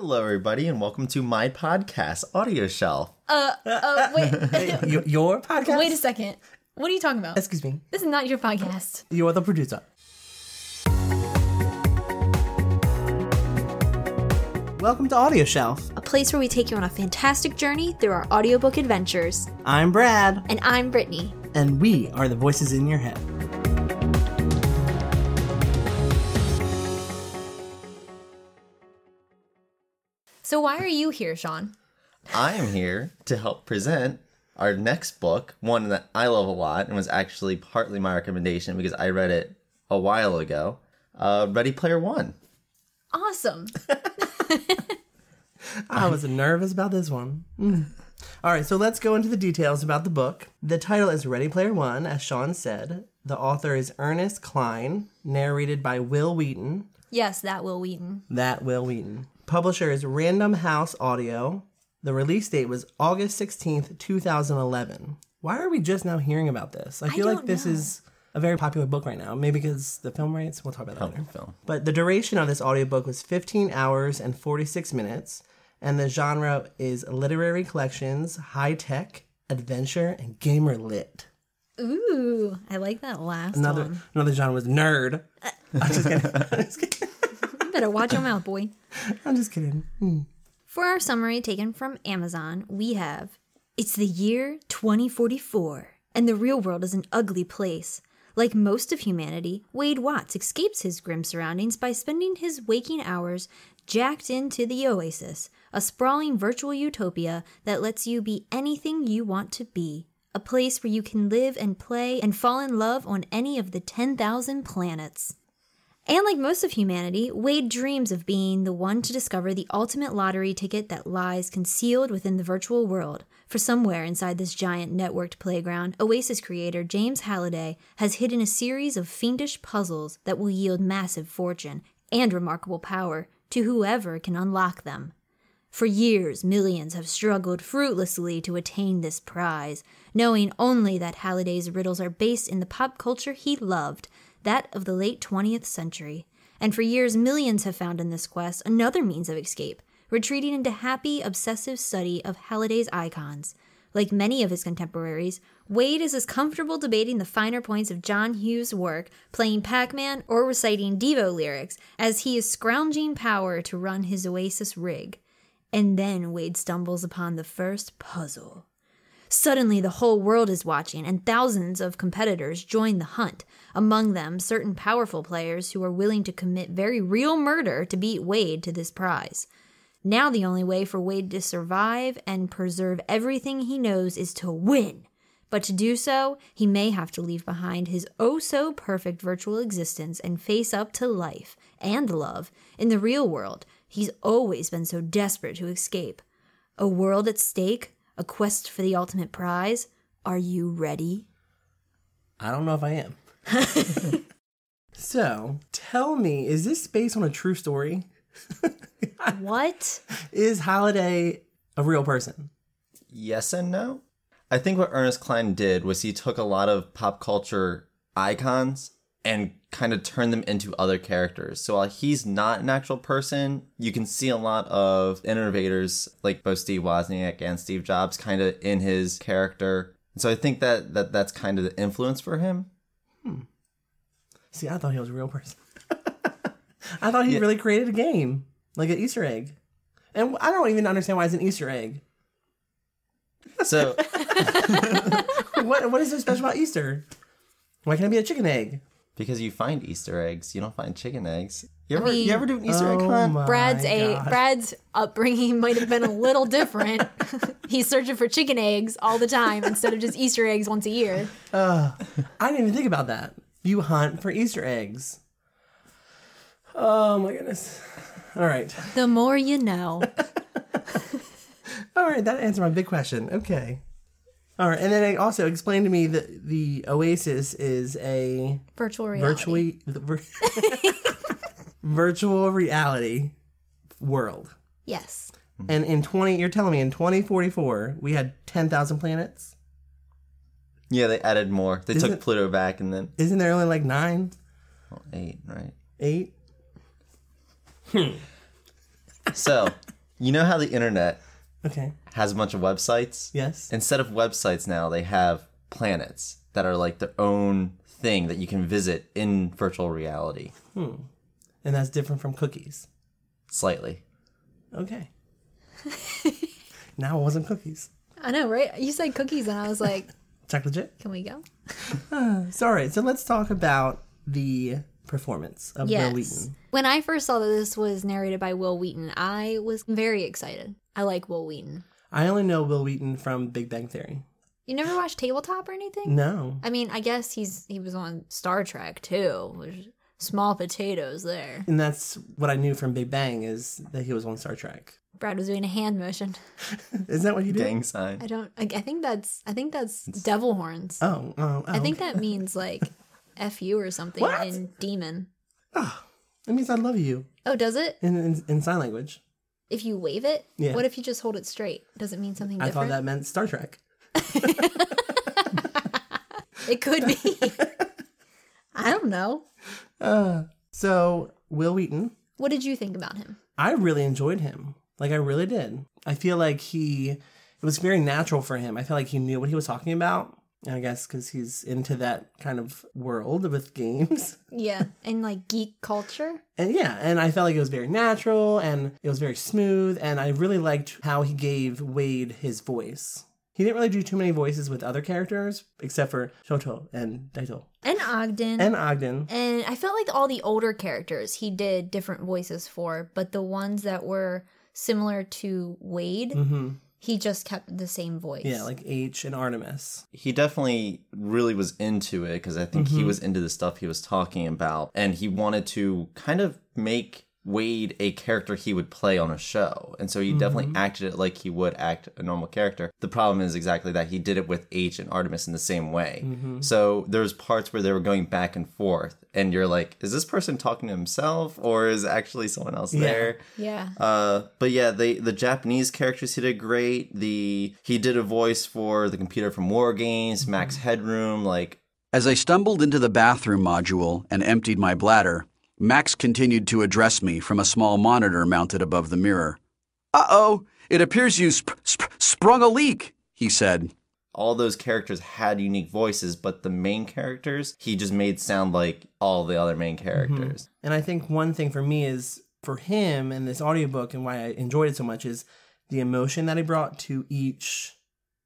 Hello, everybody, and welcome to my podcast, Audio Shelf. Uh, uh, wait, Y- your podcast? wait a second. What are you talking about? Excuse me. This is not your podcast. You are the producer. Welcome to Audio Shelf. A place where we take you on a fantastic journey through our audiobook adventures. I'm Brad, And I'm Brittany. and we are the voices in your head. So why are you here, Sean? I am here to help present our next book, one that I love a lot and was actually partly my recommendation because I read it a while ago uh, Ready Player One. Awesome. I was nervous about this one. Mm. All right, so let's go into the details about the book. The title is Ready Player One, as Sean said. The author is Ernest Cline, narrated by Wil Wheaton. yes, that Wil Wheaton. That Wil Wheaton. Publisher is Random House Audio. The release date was August 16th, 2011. Why are we just now hearing about this? I feel like this know. is a very popular book right now. Maybe because the film rights. We'll talk about that later. Film. But the duration of this audiobook was 15 hours and 46 minutes, and the genre is literary collections, high tech, adventure, and gamer lit. Ooh, I like that last Another one. another genre was nerd. I'm just kidding. I'm just kidding. Better watch your mouth, boy. I'm just kidding. Hmm. For our summary taken from Amazon, we have It's the year 2044, and the real world is an ugly place. Like most of humanity, Wade Watts escapes his grim surroundings by spending his waking hours jacked into the Oasis, a sprawling virtual utopia that lets you be anything you want to be. A place where you can live and play and fall in love on any of the 10,000 planets. And like most of humanity, Wade dreams of being the one to discover the ultimate lottery ticket that lies concealed within the virtual world. For somewhere inside this giant networked playground, Oasis creator James Halliday has hidden a series of fiendish puzzles that will yield massive fortune and remarkable power to whoever can unlock them. For years, millions have struggled fruitlessly to attain this prize, knowing only that Halliday's riddles are based in the pop culture he loved, that of the late 20th century. And for years, millions have found in this quest another means of escape, retreating into happy, obsessive study of Halliday's icons. Like many of his contemporaries, Wade is as comfortable debating the finer points of John Hughes' work, playing Pac Man, or reciting Devo lyrics, as he is scrounging power to run his Oasis rig. And then Wade stumbles upon the first puzzle. Suddenly, the whole world is watching, and thousands of competitors join the hunt. Among them, certain powerful players who are willing to commit very real murder to beat Wade to this prize. Now, the only way for Wade to survive and preserve everything he knows is to win. But to do so, he may have to leave behind his oh so perfect virtual existence and face up to life and love in the real world he's always been so desperate to escape. A world at stake, a quest for the ultimate prize. Are you ready? I don't know if I am. so, tell me, is this based on a true story? What? Is Halliday a real person? Yes and no. I think what Ernest Cline did was he took a lot of pop culture icons and kind of turn them into other characters. So while he's not an actual person, you can see a lot of innovators like both Steve Wozniak and Steve Jobs kind of in his character. So I think that, that that's kind of the influence for him. Hmm. See, I thought he was a real person. I thought he really created a game, like an Easter egg. And I don't even understand why it's an Easter egg. So What what is so special about Easter? Why can't it be a chicken egg? Because you find Easter eggs, you don't find chicken eggs. You ever mean- you ever do an Easter egg Oh hunt? Brad's a God. Brad's upbringing might have been a little different. He's searching for chicken eggs all the time instead of just Easter eggs once a year. Uh, I didn't even think about that. You hunt for Easter eggs. Oh my goodness. All right. The more you know. All right, that answered my big question. Okay. All right, and then it also explained to me that the Oasis is a Virtual reality. virtually the vir- virtual reality world. Yes. And in 20 you're telling me in 2044 we had 10,000 planets? Yeah, they added more. They Isn't- took Pluto back and then Isn't there only like 9, well, eight, right? 8? So You know how the internet Okay. has a bunch of websites? Yes. Instead of websites now, they have planets that are like their own thing that you can visit in virtual reality. Hmm. And that's different from cookies. Slightly. Okay. now it wasn't cookies. I know, right? You said cookies, and I was like, Check legit. can we go? So, all right. So let's talk about the performance of Wil Wheaton. When I first saw that this was narrated by Wil Wheaton, I was very excited. I like Wil Wheaton. I only know Wil Wheaton from Big Bang Theory. You never watched Tabletop or anything? No. I mean, I guess he's he was on Star Trek too. There's small potatoes there. And that's what I knew from Big Bang is that he was on Star Trek. Brad was doing a hand motion. Is that what he did? Gang sign. I don't. I, I think that's. I think that's devil horns. Oh, oh, oh. I think that means like "f you" or something What? in demon. Oh, that means I love you Oh, does it? in, in, in sign language. If you wave it, Yeah. what if you just hold it straight? Does it mean something different? I thought that meant Star Trek. It could be. I don't know. Uh, so, Wil Wheaton, What did you think about him? I really enjoyed him. Like, I really did. I feel like he, it was very natural for him. I feel like he knew what he was talking about. I guess because he's into that kind of world with games. Yeah, and like geek culture. And yeah, and I felt like it was very natural and it was very smooth. And I really liked how he gave Wade his voice. He didn't really do too many voices with other characters, except for Shoto and Daito. And Ogden. And Ogden. And I felt like all the older characters he did different voices for, but the ones that were similar to Wade, mm-hmm. He just kept the same voice. Yeah, like H and Artemis. He definitely really was into it because I think Mm-hmm. he was into the stuff he was talking about. And he wanted to kind of make Wade a character he would play on a show. And so he Mm-hmm. definitely acted it like he would act a normal character. The problem is exactly that he did it with H and Artemis in the same way. Mm-hmm. So there's parts where they were going back and forth. And you're like, is this person talking to himself or is actually someone else there? Yeah. Uh, but yeah, they the Japanese characters he did great. The he did a voice for the computer from War Games, Max Headroom. Like As I stumbled into the bathroom module and emptied my bladder, Max continued to address me from a small monitor mounted above the mirror. Uh oh, it appears you sp- sp- sprung a leak, he said. all those characters had unique voices, but the main characters he just made sound like all the other main characters. And I think one thing for me is for him and this audiobook and why I enjoyed it so much is the emotion that he brought to each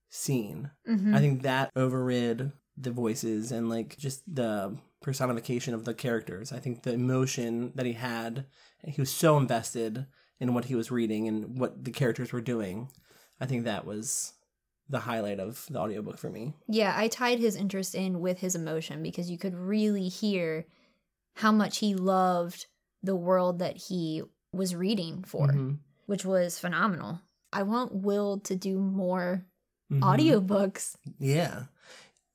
scene. I think that overrid the voices and like just the personification of the characters. I think the emotion that he had, he was so invested in what he was reading and what the characters were doing. I think that was the highlight of the audiobook for me. Yeah, I tied his interest in with his emotion because you could really hear how much he loved the world that he was reading for, Mhm. which was phenomenal. I want Wil to do more Mhm. audiobooks. Yeah.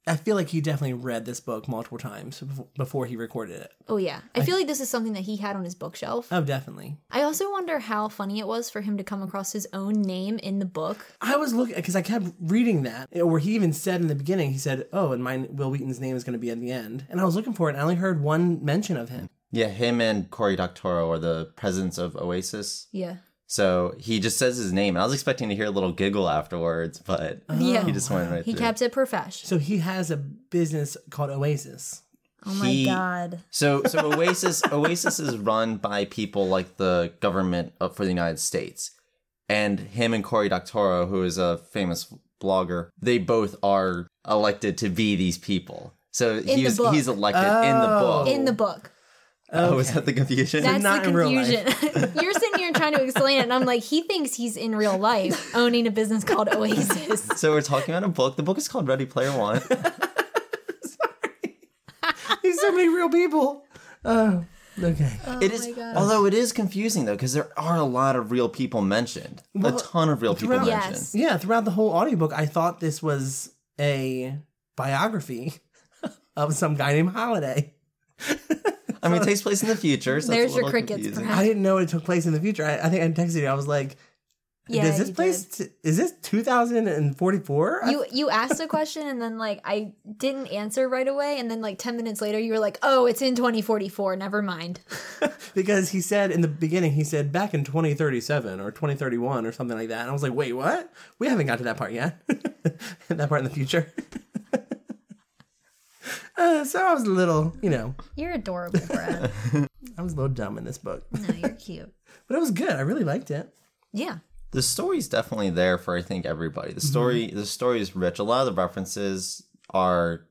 I feel like he definitely read this book multiple times before he recorded it. Oh, yeah. I feel like this is something that he had on his bookshelf. Oh, definitely. I also wonder how funny it was for him to come across his own name in the book. I was looking because I kept reading that where he even said in the beginning, he said, "Oh, and my Wil Wheaton's name is going to be at the end." And I was looking for it, and I only heard one mention of him. Yeah, him and Cory Doctorow are the presidents of Oasis. Yeah. So he just says his name, and I was expecting to hear a little giggle afterwards, but Yeah. he just went right He through. kept it profesh. So he has a business called Oasis. Oh my He- god. So, so Oasis, Oasis is run by people like the government of, for the United States, and him and Cory Doctorow, who is a famous blogger, they both are elected to be these people. So the he's book. he's elected in the book. In the book. Oh, was that the confusion? That's not the in real life. confusion. You're sitting here trying to explain it, and I'm like, he thinks he's in real life owning a business called Oasis. so we're talking about a book. The book is called Ready Player One. Sorry. There's so many real people. Uh, oh, okay. it is, although it is confusing though, because there are a lot of real people mentioned. a ton of real people throughout- mentioned. Yes. Yeah, throughout the whole audiobook, I thought this was a biography of some guy named Halliday. I mean, it takes place in the future. So There's a your little crickets, perhaps. I didn't know it took place in the future. I, I think I texted you. I was like, Yeah, Does this place t- is this 2044? You you asked a question and then like I didn't answer right away and then like 10 minutes later you were like, "Oh, it's in 2044. Never mind." because he said in the beginning he said back in 2037 or 2031 or something like that. And I was like, "Wait, what? We haven't got to that part yet." that part in the future. uh, so I was a little, you know, You're adorable, Brad. I was a little dumb in this book, no, you're cute. but it was good. I really liked it. Yeah. the story's definitely there for I think everybody. The story the story is rich. A lot of the references are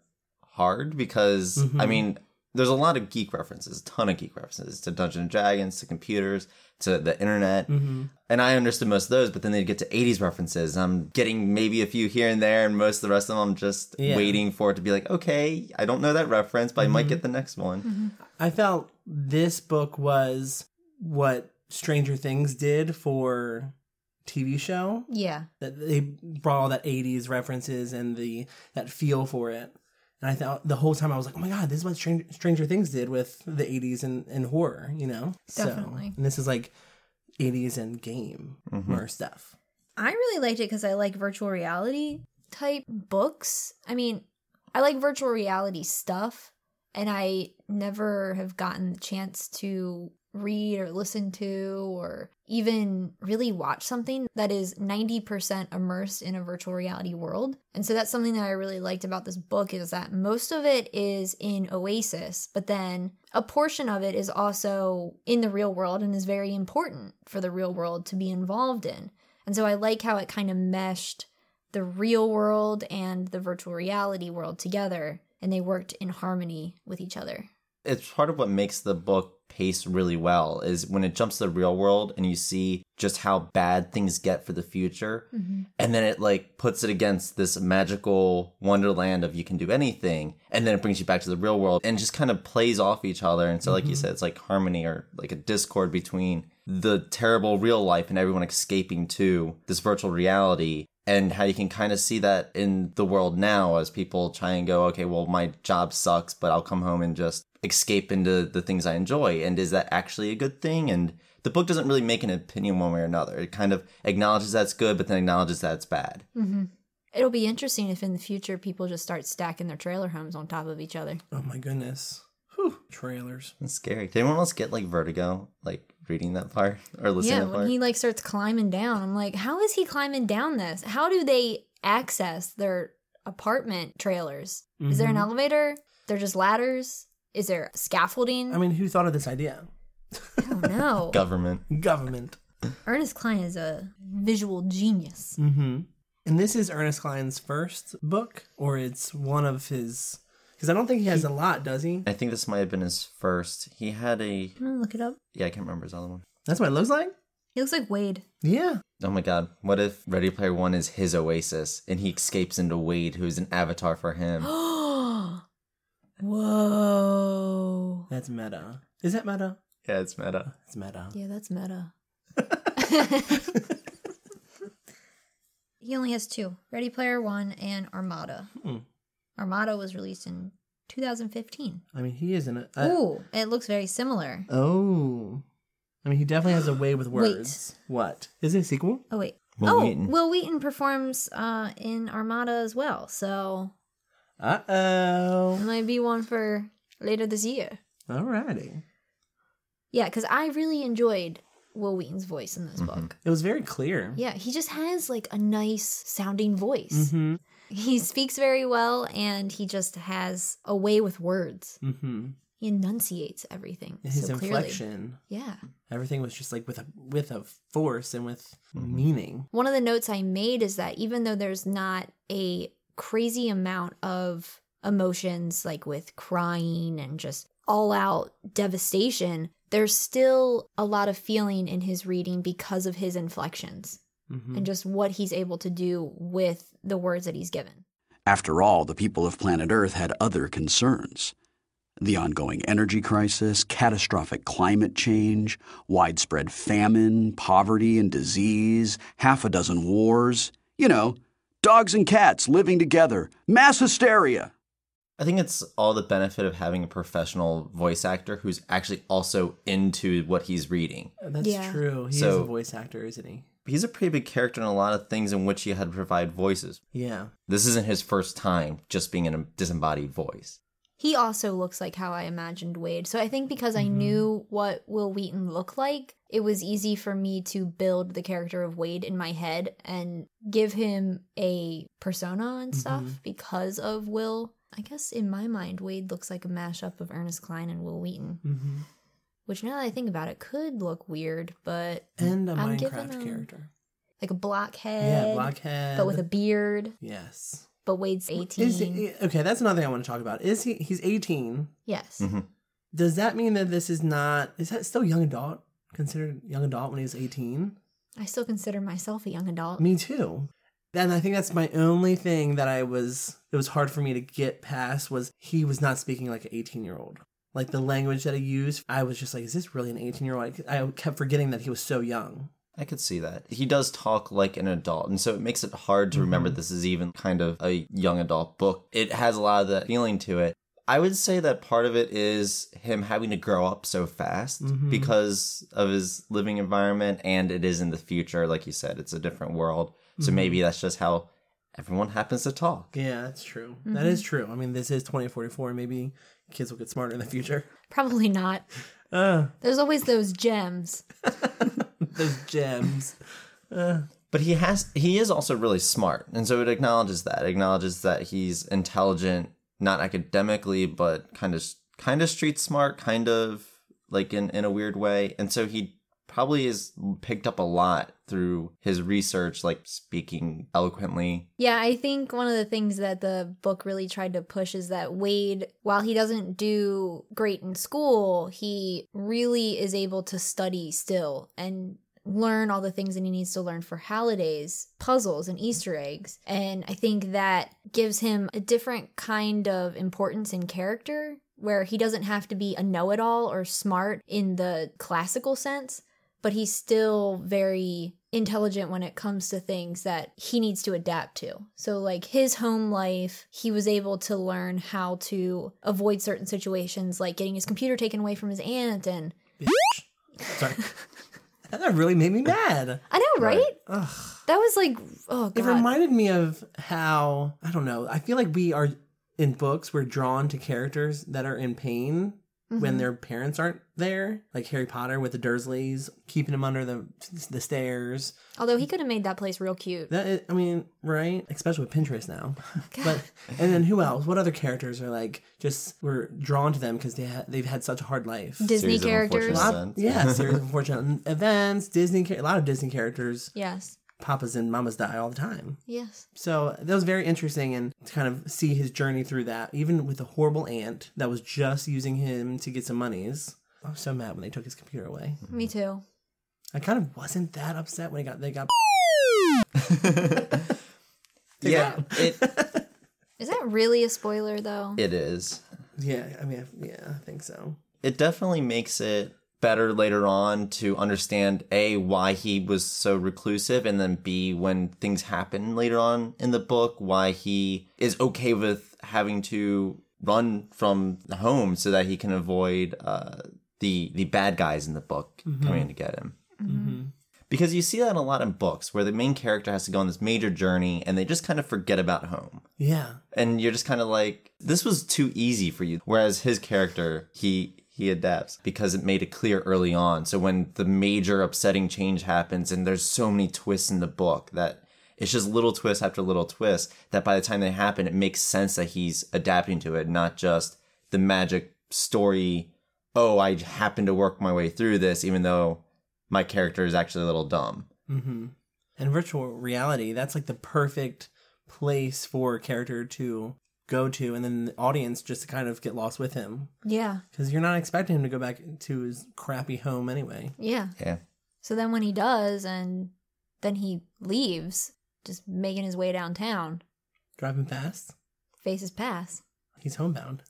hard because I mean there's a lot of geek references, a ton of geek references to Dungeons and Dragons, to computers, to the internet. Mm-hmm. And I understood most of those, but then they'd get to 80s references. I'm getting maybe a few here and there, and most of the rest of them I'm just Yeah. waiting for it to be like, okay, I don't know that reference, but I might mm-hmm. get the next one. Mm-hmm. I felt this book was what Stranger Things did for TV show. Yeah. That they brought all that '80s references and the that feel for it. And I thought the whole time I was like, "Oh my god, this is what Stranger, Stranger Things did with the '80s and, and horror," you know. Definitely. So, and this is like '80s and game mm-hmm. or stuff. I really liked it because I like virtual reality type books. I mean, I like virtual reality stuff, and I never have gotten the chance to read or listen to or even really watch something that is 90% immersed in a virtual reality world. And so that's something that I really liked about this book is that most of it is in Oasis, but then a portion of it is also in the real world and is very important for the real world to be involved in. And so I like how it kind of meshed the real world and the virtual reality world together and they worked in harmony with each other. it's part of what makes the book pace really well is when it jumps to the real world and you see just how bad things get for the future mm-hmm. and then it like puts it against this magical wonderland of you can do anything and then it brings you back to the real world and just kind of plays off each other. And so like you mm-hmm. said it's like harmony or like a discord between the terrible real life and everyone escaping to this virtual reality and how you can kind of see that in the world now as people try and go, okay, well, my job sucks, but I'll come home and just escape into the things I enjoy. And is that actually a good thing? And the book doesn't really make an opinion one way or another. It kind of acknowledges that's good, but then acknowledges that it's bad. Mm-hmm. It'll be interesting if in the future people just start stacking their trailer homes on top of each other. Oh my goodness. Whew. Trailers. It's scary. Did anyone else get like vertigo, like reading that part or listening Yeah, to that when he like starts climbing down, I'm like, how is he climbing down this? How do they access their apartment trailers? Is there an mm-hmm. elevator? They're just ladders? Is there scaffolding? I mean, who thought of this idea? I don't know. Government. Government. Ernest Cline is a visual genius. Mm-hmm. And this is Ernest Cline's first book, or it's one of his. Because I don't think he has a lot, does he? I think this might have been his first. He had a I'm gonna look it up. yeah, I can't remember his other one. That's what it looks like. He looks like Wade. Yeah. Oh my god, what if Ready Player One is his oasis and he escapes into Wade, who's an avatar for him? Whoa. That's meta. Is that meta? yeah, it's meta. It's meta. Yeah, that's meta. he only has two Ready Player One and Armada. Hmm. Armada was released in 2015. I mean, he isn't. A, uh, Ooh, it looks very similar. oh. I mean, he definitely has a way with words. Wait. words. What? Is it a sequel? Oh, wait. Wil oh, Wheaton. Wil Wheaton performs uh, in Armada as well. So Uh it oh. might be one for later this year. Alrighty. Yeah, because I really enjoyed Wil Wheaton's voice in this book. It was very clear. Yeah, he just has like a nice sounding voice. Mm-hmm. He speaks very well and he just has a way with words. Mm-hmm. He enunciates everything His so clearly. inflection. Yeah. Everything was just like with a with a force and with meaning. One of the notes I made is that even though there's not a crazy amount of emotions like with crying and just all out devastation, there's still a lot of feeling in his reading because of his inflections Mm-hmm. and just what he's able to do with the words that he's given. After all, the people of planet Earth had other concerns. The ongoing energy crisis, catastrophic climate change, widespread famine, poverty and disease, half a dozen wars. You know, dogs and cats living together, mass hysteria. I think it's all the benefit of having a professional voice actor who's actually also into what he's reading. That's Yeah. true. He is So- a voice actor, isn't he? He's a pretty big character in a lot of things in which he had to provide voices. Yeah. This isn't his first time just being in a disembodied voice. He also looks like how I imagined Wade. So I think because I knew what Wil Wheaton looked like, it was easy for me to build the character of Wade in my head and give him a persona and stuff because of Wil. I guess in my mind, Wade looks like a mashup of Ernest Cline and Wil Wheaton, Mm-hmm. which now that I think about it could look weird, but And a I'm Minecraft him- character. like a blockhead. Yeah, blockhead. But with a beard. yes. But Wade's 18. Is he, okay, that's another thing I want to talk about. Is he? He's eighteen. yes. Mhm. Does that mean that this is not? Is that still young adult? Considered young adult when he was eighteen? I still consider myself a young adult. Me too. And I think that's my only thing that I was. It was hard for me to get past was he was not speaking like an eighteen year old. Like the language that he used, I was just like, is this really an eighteen year old? I kept forgetting that he was so young. I could see that. He does talk like an adult, and so it makes it hard to remember Mhm. this is even kind of a young adult book. It has a lot of that feeling to it. I would say that part of it is him having to grow up so fast Mhm. because of his living environment, and it is in the future. Like you said, it's a different world. So Mhm. maybe that's just how everyone happens to talk. Yeah, that's true. That is true. I mean, this is 2044. Maybe kids will get smarter in the future. Probably not. Uh, There's always those gems. those gems. Uh, But he has he is also really smart. And so it acknowledges that. It acknowledges that he's intelligent, not academically, but kind of kind of street smart, kind of like in in a weird way. And so he probably has picked up a lot through his research like speaking eloquently. Yeah, I think one of the things that the book really tried to push is that Wade, while he doesn't do great in school, he really is able to study still and learn all the things that he needs to learn for Halliday's, puzzles, and Easter eggs. And I think that gives him a different kind of importance in character where he doesn't have to be a know it all or smart in the classical sense, but he's still very intelligent when it comes to things that he needs to adapt to. So, like his home life, he was able to learn how to avoid certain situations, like getting his computer taken away from his aunt. And sorry. that really made me mad. I know, right? Ugh. That was like, oh, It reminded me of how I don't know. I feel like we are in books. We're drawn to characters that are in pain when Mhm. their parents aren't there, like Harry Potter with the Dursleys keeping him under the the stairs. Although he could have made that place real cute. That is, I mean, right? Especially with Pinterest now. But and then who else? What other characters are like just we're drawn to them because they ha- they've had such a hard life. Disney Series characters. unfortunate Lot- yeah, series of unfortunate events. Disney, a lot of Disney characters. Yes. Papas and mamas die all the time. Yes. So that was very interesting, and to kind of see his journey through that, even with a horrible aunt that was just using him to get some monies. I was so mad when they took his computer away. Me too. I kind of wasn't that upset when he got they got. yeah, it Is that really a spoiler, though? it is. Yeah, I mean, yeah, I think so. it definitely makes it better later on to understand a why he was so reclusive and then b when things happen later on in the book why he is okay with having to run from the home so that he can avoid uh, the the bad guys in the book coming to get him. Mm-hmm. because you see that a lot in books where the main character has to go on this major journey and they just kind of forget about home. Yeah, and you're just kind of like this was too easy for you. Whereas his character he he adapts because it made it clear early on so when the major upsetting change happens and there's so many twists in the book that it's just little twist after little twist that by the time they happen it makes sense that he's adapting to it not just the magic story oh i happen to work my way through this even though my character is actually a little dumb mm-hmm. and virtual reality that's like the perfect place for a character to go to, and then the audience just to kind of get lost with him Yeah. because you're not expecting him to go back to his crappy home anyway. Yeah. yeah So then when he does, and then he leaves, just making his way downtown, Driving fast, faces pass. he's homebound,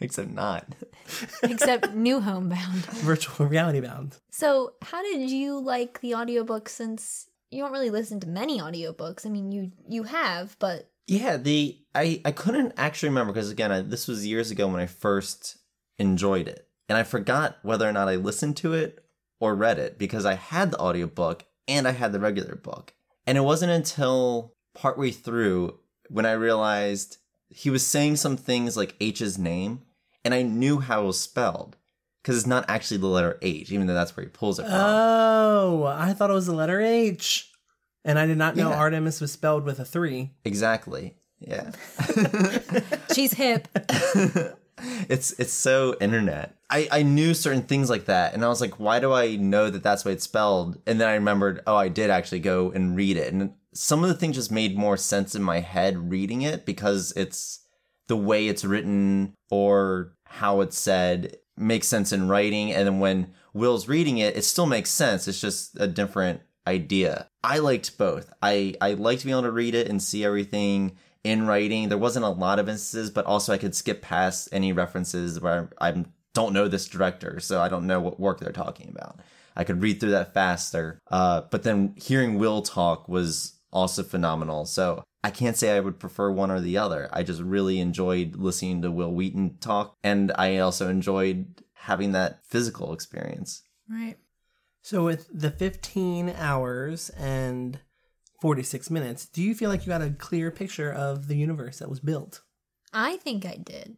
except not Except new homebound. virtual reality bound. So how did you like the audiobook since you don't really listen to many audiobooks? I mean you you have, but Yeah, the I I couldn't actually remember because again, I, this was years ago when I first enjoyed it. And I forgot whether or not I listened to it or read it because I had the audiobook and I had the regular book. And it wasn't until partway through when I realized he was saying some things like H's name and I knew how it was spelled because it's not actually the letter H, even though that's where he pulls it from. Oh, I thought it was the letter H. And I did not know Yeah. Artemis was spelled with a three. exactly. Yeah. She's hip. it's it's so internet. I I knew certain things like that, and I was like, why do I know that that's what it's spelled? And then I remembered, oh, I did actually go and read it, and some of the things just made more sense in my head reading it because it's the way it's written or how it's said makes sense in writing, and then when Wil's reading it, it still makes sense. It's just a different idea. I liked both. I I liked being able to read it and see everything in writing. There wasn't a lot of instances, but also I could skip past any references where I don't know this director, so I don't know what work they're talking about. I could read through that faster. Uh, but then hearing Wil talk was also phenomenal. So I can't say I would prefer one or the other. I just really enjoyed listening to Wil Wheaton talk, and I also enjoyed having that physical experience. Right. So with the 15 hours and 46 minutes, do you feel like you got a clear picture of the universe that was built? I think I did.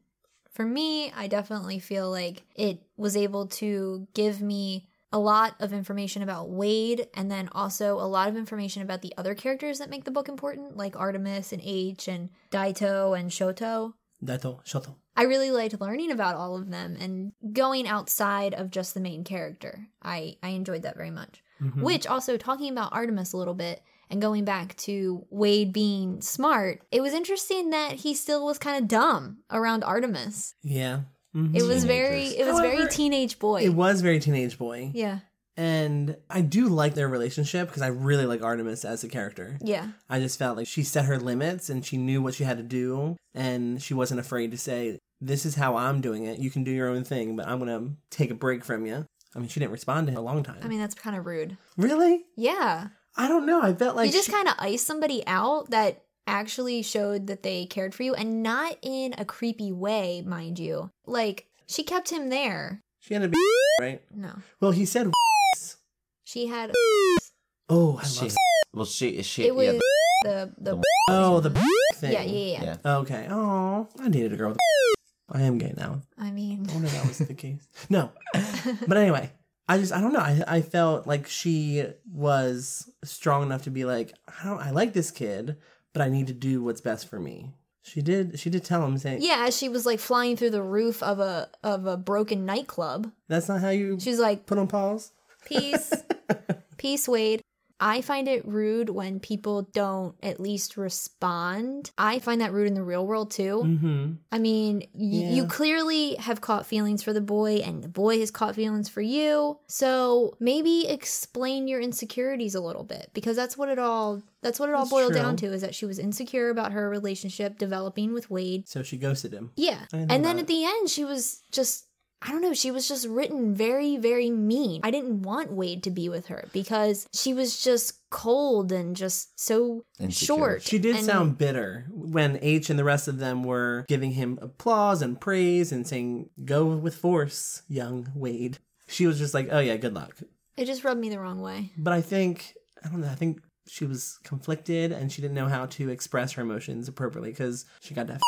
For me, I definitely feel like it was able to give me a lot of information about Wade and then also a lot of information about the other characters that make the book important, like Artemis and H and Daito and Shoto. Daito, Shoto. I really liked learning about all of them and going outside of just the main character. I, I enjoyed that very much. Which also, talking about Artemis a little bit and going back to Wade being smart, it was interesting that he still was kind of dumb around Artemis. Yeah. Mhm. It was very, it was very teenage boy. It was very teenage boy. yeah, And I do like their relationship because I really like Artemis as a character. yeah, I just felt like she set her limits and she knew what she had to do and she wasn't afraid to say, This is how I'm doing it. You can do your own thing, but I'm going to take a break from you. I mean, she didn't respond to him a long time. I mean, that's kind of rude. really? Yeah, I don't know. I felt like you just she- kind of iced somebody out that actually showed that they cared for you, and not in a creepy way, mind you. Like she kept him there. she ended up being right. No, Well, he said, she had. Oh, I She, love. well, she she It was yeah, the the. Oh, the thing. Yeah, yeah, yeah. yeah. Okay. Oh, I needed a girl with I am gay now. I mean, I wonder if that was the case. No. But anyway, I just I don't know. I I felt like she was strong enough to be like, I don't I like this kid, but I need to do what's best for me. She did she did tell him saying, yeah, she was like flying through the roof of a of a broken nightclub. That's not how you She's like, put on pause. Peace. Peace, Wade. I find it rude when people don't at least respond. I find that rude in the real world too. Mm-hmm. I mean, y- you clearly have caught feelings for the boy, and the boy has caught feelings for you. So maybe explain your insecurities a little bit, because that's what it all that's what it all That's boiled true. down to is that she was insecure about her relationship developing with Wade. So she ghosted him. Yeah, I didn't know and then at the end, she was just. I don't know. She was just written very, very mean. I didn't want Wade to be with her because she was just cold and just so Insecure. short. She did and- sound bitter when H and the rest of them were giving him applause and praise and saying, Go with force, young Wade. She was just like, Oh yeah, good luck. It just rubbed me the wrong way. But I think I don't know. I think she was conflicted and she didn't know how to express her emotions appropriately because she got that.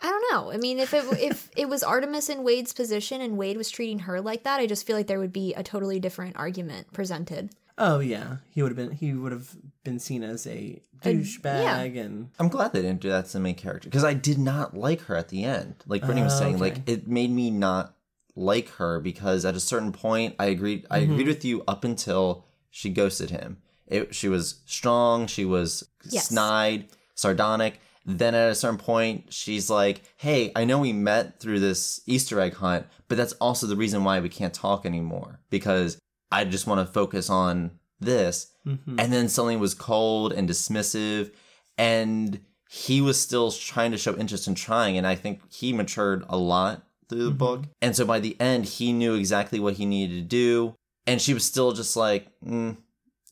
I don't know. I mean, if it if it was Artemis in Wade's position and Wade was treating her like that, I just feel like there would be a totally different argument presented. Oh yeah, he would have been. He would have been seen as a douchebag and I'm glad they didn't do that to the main character because I did not like her at the end. Like Brittany was Oh, saying, okay. like it made me not like her because at a certain point I agreed I Mm-hmm. agreed with you up until she ghosted him. It she was strong, she was Yes. snide, sardonic. Then at a certain point, she's like, "Hey, I know we met through this Easter egg hunt, but that's also the reason why we can't talk anymore because I just want to focus on this." Mm-hmm. And then something was cold and dismissive, and he was still trying to show interest in trying. And I think he matured a lot through the book. And so by the end, he knew exactly what he needed to do. And she was still just like, mm,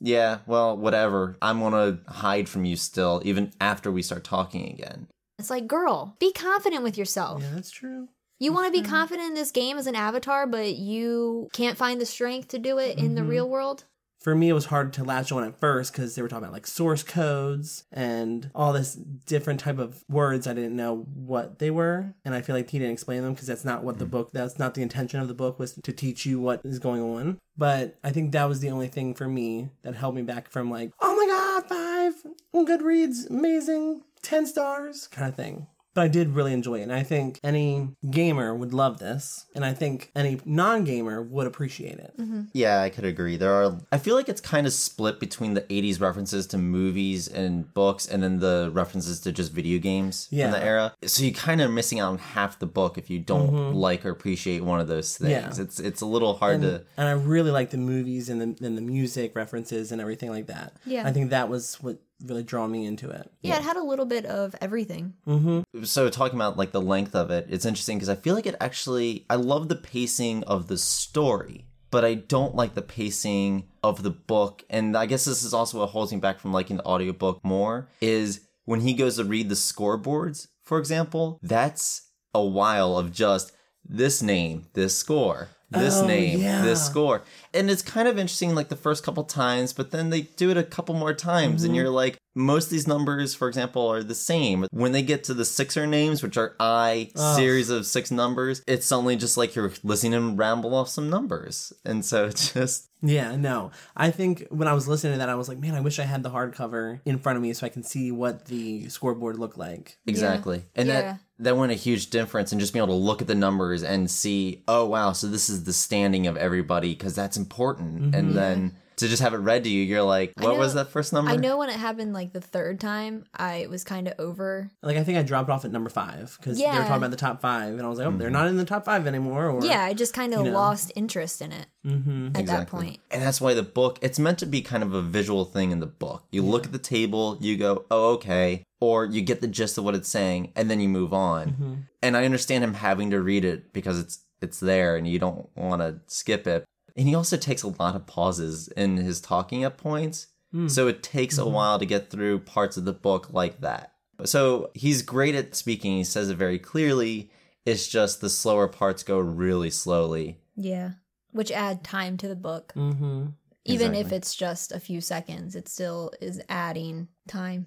Yeah, well, whatever. I'm gonna hide from you still, even after we start talking again. It's like, girl, be confident with yourself. Yeah, that's true. You want to be confident in this game as an avatar, but you can't find the strength to do it in the mm-hmm. real world? For me, it was hard to latch on at first because they were talking about like source codes and all this different type of words. I didn't know what they were, and I feel like he didn't explain them because that's not what the hmm. book. That's not the intention of the book was to teach you what is going on. But I think that was the only thing for me that held me back from like, oh my god, five Goodreads, amazing, ten stars kind of thing. But I did really enjoy it, and I think any gamer would love this, and I think any non-gamer would appreciate it. Mm-hmm. Yeah, I could agree. There are. I feel like it's kind of split between the '80s references to movies and books, and then the references to just video games Yeah. from the era. So you're kind of missing out on half the book if you don't mm-hmm. like or appreciate one of those things. Yeah. It's it's a little hard to. and I really like the movies and the and the music references and everything like that. Yeah. I think that was what really draw me into it. Yeah, it had a little bit of everything. Mm-hmm. so talking about like the length of it it's interesting because i feel like it actually i love the pacing of the story but i don't like the pacing of the book and i guess this is also what holds me back from liking the audiobook more is when he goes to read the scoreboards for example that's a while of just this name this score this Oh, name yeah. this score and it's kind of interesting like the first couple times but then they do it a couple more times Mm-hmm. and you're like most of these numbers for example are the same when they get to the sixer names which are i series of six numbers it's suddenly just like you're listening to him ramble off some numbers and so it's just Yeah, no. I think when I was listening to that, I was like, man, I wish I had the hardcover in front of me so I can see what the scoreboard looked like. exactly and Yeah. that that went a huge difference and just being able to look at the numbers and see oh wow so this is the standing of everybody because that's important and mm-hmm. then to just have it read to you you're like what know- was that first number I know when it happened like the third time, I was kind of over. Like I think I dropped off at number five because they were talking about the top five, and I was like, oh, they're mm-hmm. not in the top five anymore. Or Yeah, I just kind of know. lost interest in it mm-hmm. at that Exactly. point. And that's why the book, it's meant to be kind of a visual thing in the book. You look at the table, you go, oh, okay. Or you get the gist of what it's saying, and then you move on. Mm-hmm. And I understand him having to read it because it's it's there and you don't want to skip it. And he also takes a lot of pauses in his talking at points. Hmm. So it takes a mm-hmm. while to get through parts of the book like that. So he's great at speaking. He says it very clearly. It's just the slower parts go really slowly. Yeah, which add time to the book. Mm-hmm. Even if it's just a few seconds, it still is adding time.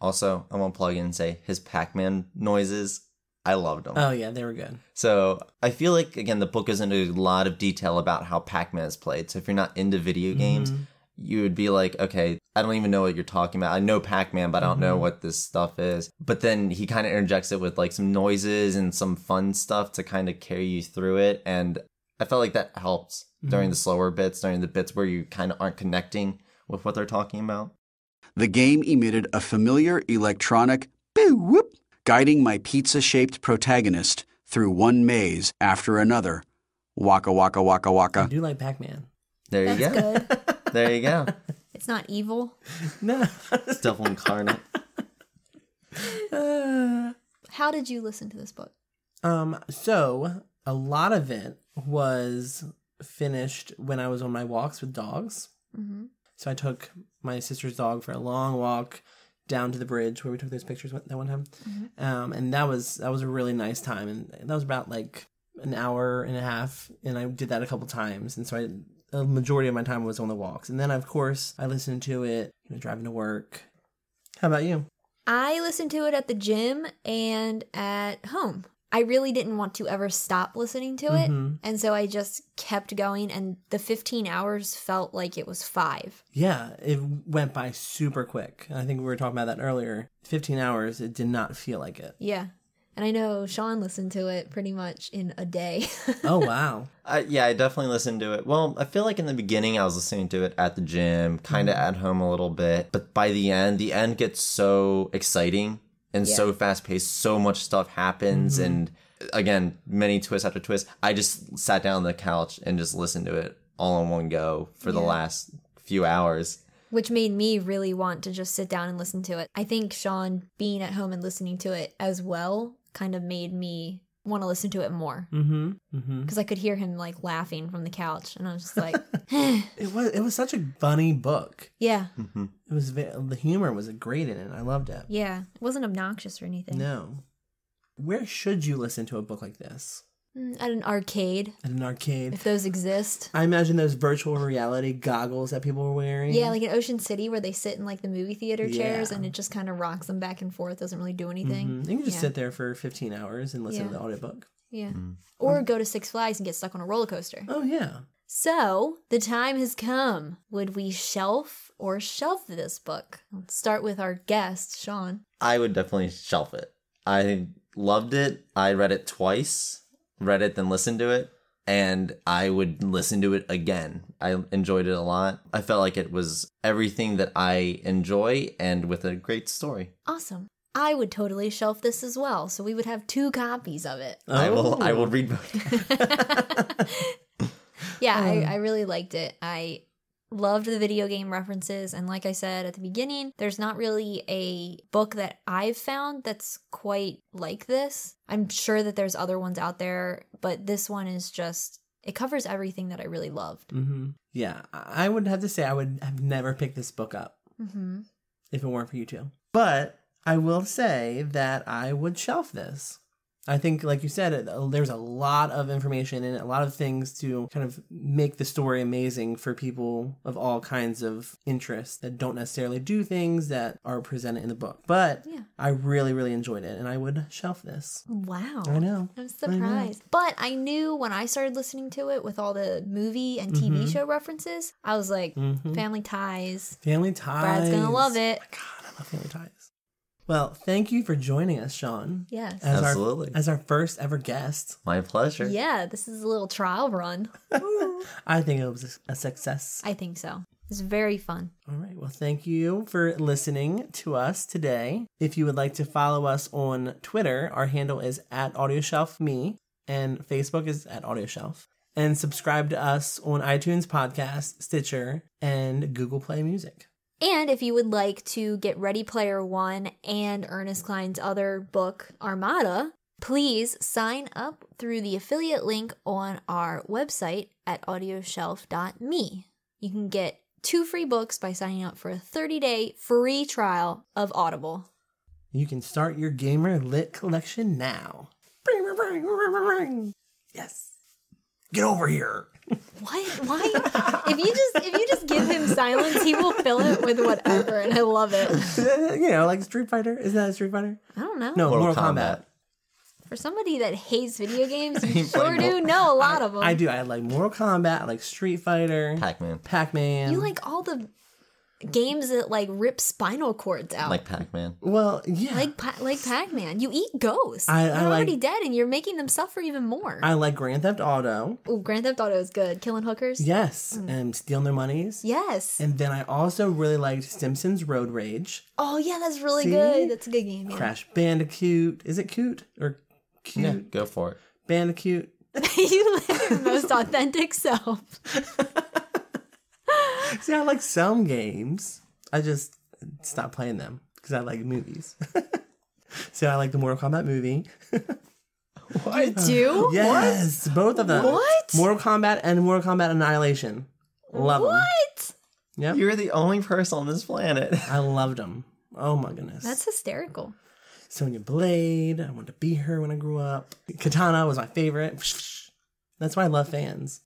Also, I want to plug in and say his Pac Man noises, I loved them. Oh yeah, they were good. so I feel like, again, the book goes into a lot of detail about how Pac Man is played. So if you're not into video mm-hmm. games, you would be like, okay, I don't even know what you're talking about. I know Pac Man, but I don't know mm-hmm. what this stuff is. But then he kind of interjects it with like some noises and some fun stuff to kind of carry you through it. And I felt like that helps during mm-hmm. the slower bits, during the bits where you kind of aren't connecting with what they're talking about. The game emitted a familiar electronic boo whoop, guiding my pizza shaped protagonist through one maze after another. Waka waka waka waka. I waka. do like Pac Man. There you That's go. good. There you go. it's not evil. No. It's devil incarnate. How did you listen to this book? Um, so a lot of it was finished when I was on my walks with dogs. hmm So I took my sister's dog for a long walk down to the bridge where we took those pictures that one time, um, and that was that was a really nice time, and that was about like an hour and a half, and I did that a couple times, and so I a majority of my time was on the walks, and then of course I listened to it, you know, driving to work. How about you? I listened to it at the gym and at home. I really didn't want to ever stop listening to it. Mhm. And so I just kept going, and the 15 hours felt like it was five. Yeah, it went by super quick. I think we were talking about that earlier. 15 hours, it did not feel like it. Yeah. And I know Sean listened to it pretty much in a day. Oh, wow. I, yeah, I definitely listened to it. Well, I feel like in the beginning I was listening to it at the gym, kind of at home a little bit, but by the end, the end gets so exciting and so fast paced. So much stuff happens, mm-hmm. and again, many twists after twists. I just sat down on the couch and just listened to it all in one go for the last few hours. which made me really want to just sit down and listen to it. I think Sean being at home and listening to it as well kind of made me want to listen to it more Mm-hmm. Mm-hmm. because I could hear him like laughing from the couch, and I was just like, It was it was such a funny book. yeah, It was the humor was great in it. I loved it. yeah, it wasn't obnoxious or anything. No. Where should you listen to a book like this? Mm, At an arcade, At an arcade. if those exist. I imagine those virtual reality goggles that people were wearing. Yeah, like in Ocean City where they sit in like the movie theater chairs Yeah. and it just kind of rocks them back and forth, doesn't really do anything. Mhm. You can just Yeah. sit there for 15 hours and listen to the audiobook. Yeah. Or go to Six Flags and get stuck on a roller coaster. Oh, yeah. So, the time has come. Would we shelf or shelf this book? Let's start with our guest, Sean. I would definitely shelf it. I loved it. I read it twice, read it, then listened to it, and I would listen to it again. I enjoyed it a lot. I felt like it was everything that I enjoy and with a great story. Awesome. I would totally shelf this as well, so we would have two copies of it. I will I Oh. will read both. Yeah, I, um. I really liked it. I loved the video game references. And like I said at the beginning, there's not really a book that I've found that's quite like this. I'm sure that there's other ones out there, but this one is just, it covers everything that I really loved. hmm Yeah. I would have to say I would have never picked this book up hmm if it weren't for you two. But I will say that I would shelf this. I think, like you said, there's a lot of information and a lot of things to kind of make the story amazing for people of all kinds of interests that don't necessarily do things that are presented in the book. But Yeah. I really, really enjoyed it and I would shelf this. Wow. I know. I'm surprised. But I knew when I started listening to it with all the movie and TV Mhm. show references, I was like, Mhm. family ties. Family ties. Brad's gonna love it. Oh my God, I love family ties. Well, thank you for joining us, Sean. Yes. As Absolutely. Our, as our first ever guest. My pleasure. Yeah, this is a little trial run. I think it was a success. I think so. It's very fun. All right. Well, thank you for listening to us today. If you would like to follow us on Twitter, our handle is at AudioshelfMe and Facebook is at AudioShelf. And subscribe to us on iTunes Podcast, Stitcher, and Google Play Music. And if you would like to get Ready Player One and Ernest Cline's other book, Armada, please sign up through the affiliate link on our website at audioshelf.me. You can get two free books by signing up for a 30 day free trial of Audible. You can start your gamer lit collection now. Yes. Get over here. What? Why? if you just if you just give him silence, he will fill it with whatever, and I love it. you know, like Street Fighter. Is that a Street Fighter? I don't know. No, Mortal, Mortal Kombat. Kombat. For somebody that hates video games, you sure do Mor- know a lot of them. I do. I like Mortal Kombat. I like Street Fighter. Pac Man. Pac Man. You like all the games that like rip spinal cords out. Like Pac Man. Well, yeah. like Pa- like Pac-Man. You eat ghosts. I- They're I like- already dead and you're making them suffer even more. I like Grand Theft Auto. oh, Grand Theft Auto is good. Killing hookers? Yes, Mm. and stealing their monies. Yes. And then I also really liked Simpsons Road Rage, oh yeah, that's really See? good. That's a good game. Yeah. Crash Bandicoot. Is it cute or cute? Yeah, go for it. Bandicoot. you live your most authentic self. See, I like some games. I just stopped playing them because I like movies. so I like the Mortal Kombat movie. You do? Yes, both of them. What? Mortal Kombat and Mortal Kombat Annihilation. Love them. What? Yep. You're the only person on this planet. I loved them. Oh my goodness. That's hysterical. Sonya Blade. I wanted to be her when I grew up. Katana was my favorite. That's why I love fans.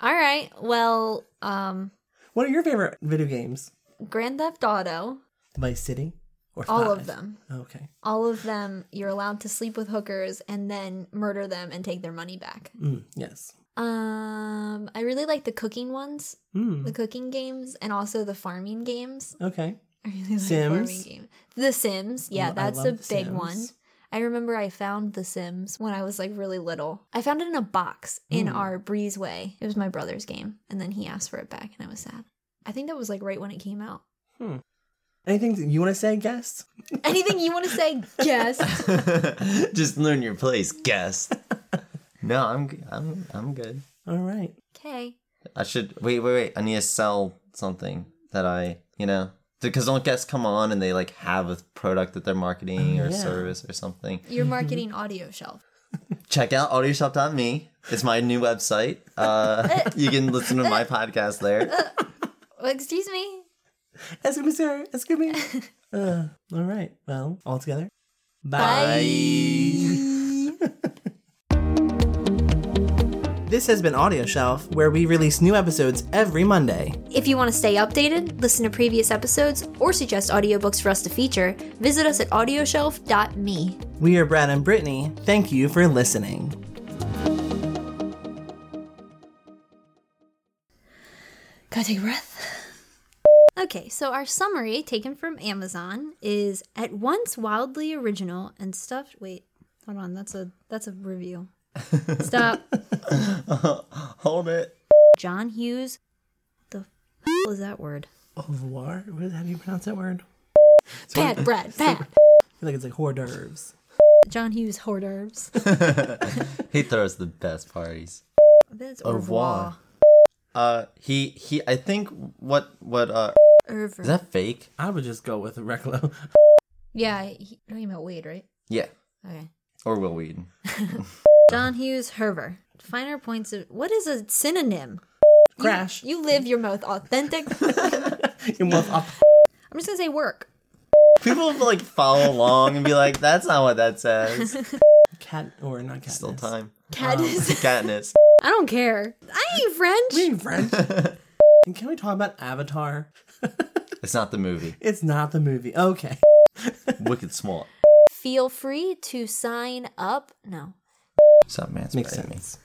All right. Well, um, What are your favorite video games? Grand Theft Auto, Vice City or all five? of them. Okay. All of them, you're allowed to sleep with hookers and then murder them and take their money back. Mm, yes. Um, I really like the cooking ones, Mm, the cooking games, and also the farming games. okay. I really like Sims? farming games. The Sims, yeah, I that's a big Sims. one. I remember I found The Sims when I was like really little. I found it in a box in Mm. our breezeway. It was my brother's game, and then he asked for it back, and I was sad. I think that was like right when it came out. Hmm. Anything you want to say, guest? Anything you want to say? Yes. Just learn your place, guest. no, I'm g- I'm I'm good. All right. Okay. I should wait, wait, wait. I need to sell something that I, you know, because don't guests come on and they like have a product that they're marketing Oh, or yeah. service or something. You're marketing Audio Shelf. Check out audioshop.me. It's my new website. Uh, you can listen to my podcast there. Well, excuse me. Excuse me, sir. Excuse me. uh, all right. Well, all together. Bye. This has been Audio Shelf, where we release new episodes every Monday. If you want to stay updated, listen to previous episodes, or suggest audiobooks for us to feature, visit us at audioshelf.me. We are Brad and Brittany. Thank you for listening. Gotta take a breath. Okay, so our summary taken from Amazon is at once wildly original and stuffed. Wait, hold on. That's a that's a review. Stop. Hold it. John Hughes. The f- is that word? Au revoir? What is, how do you pronounce that word? Bad, Brad. Bad. I feel like it's like hors d'oeuvres. John Hughes hors d'oeuvres. He throws the best parties. I bet it's Au au revoir. revoir. Uh, he he. I think what what uh Erver. is that fake? I would just go with Reclo. yeah, he, no, you meant Wade, right? Yeah, Okay. or Wil Wheaton. John Hughes Herver. Finer points of what is a synonym? Crash. You live your most authentic. You must up. I'm just gonna say work. People will like follow along and be like, "That's not what that says." Cat or not cat. Still time. Cadmus. Katniss. Um, I don't care. I ain't French. We ain't French. and can we talk about Avatar? It's not the movie. It's not the movie. Okay. Wicked smart. Feel free to sign up. No. Stop Makes mansplaining me. sense.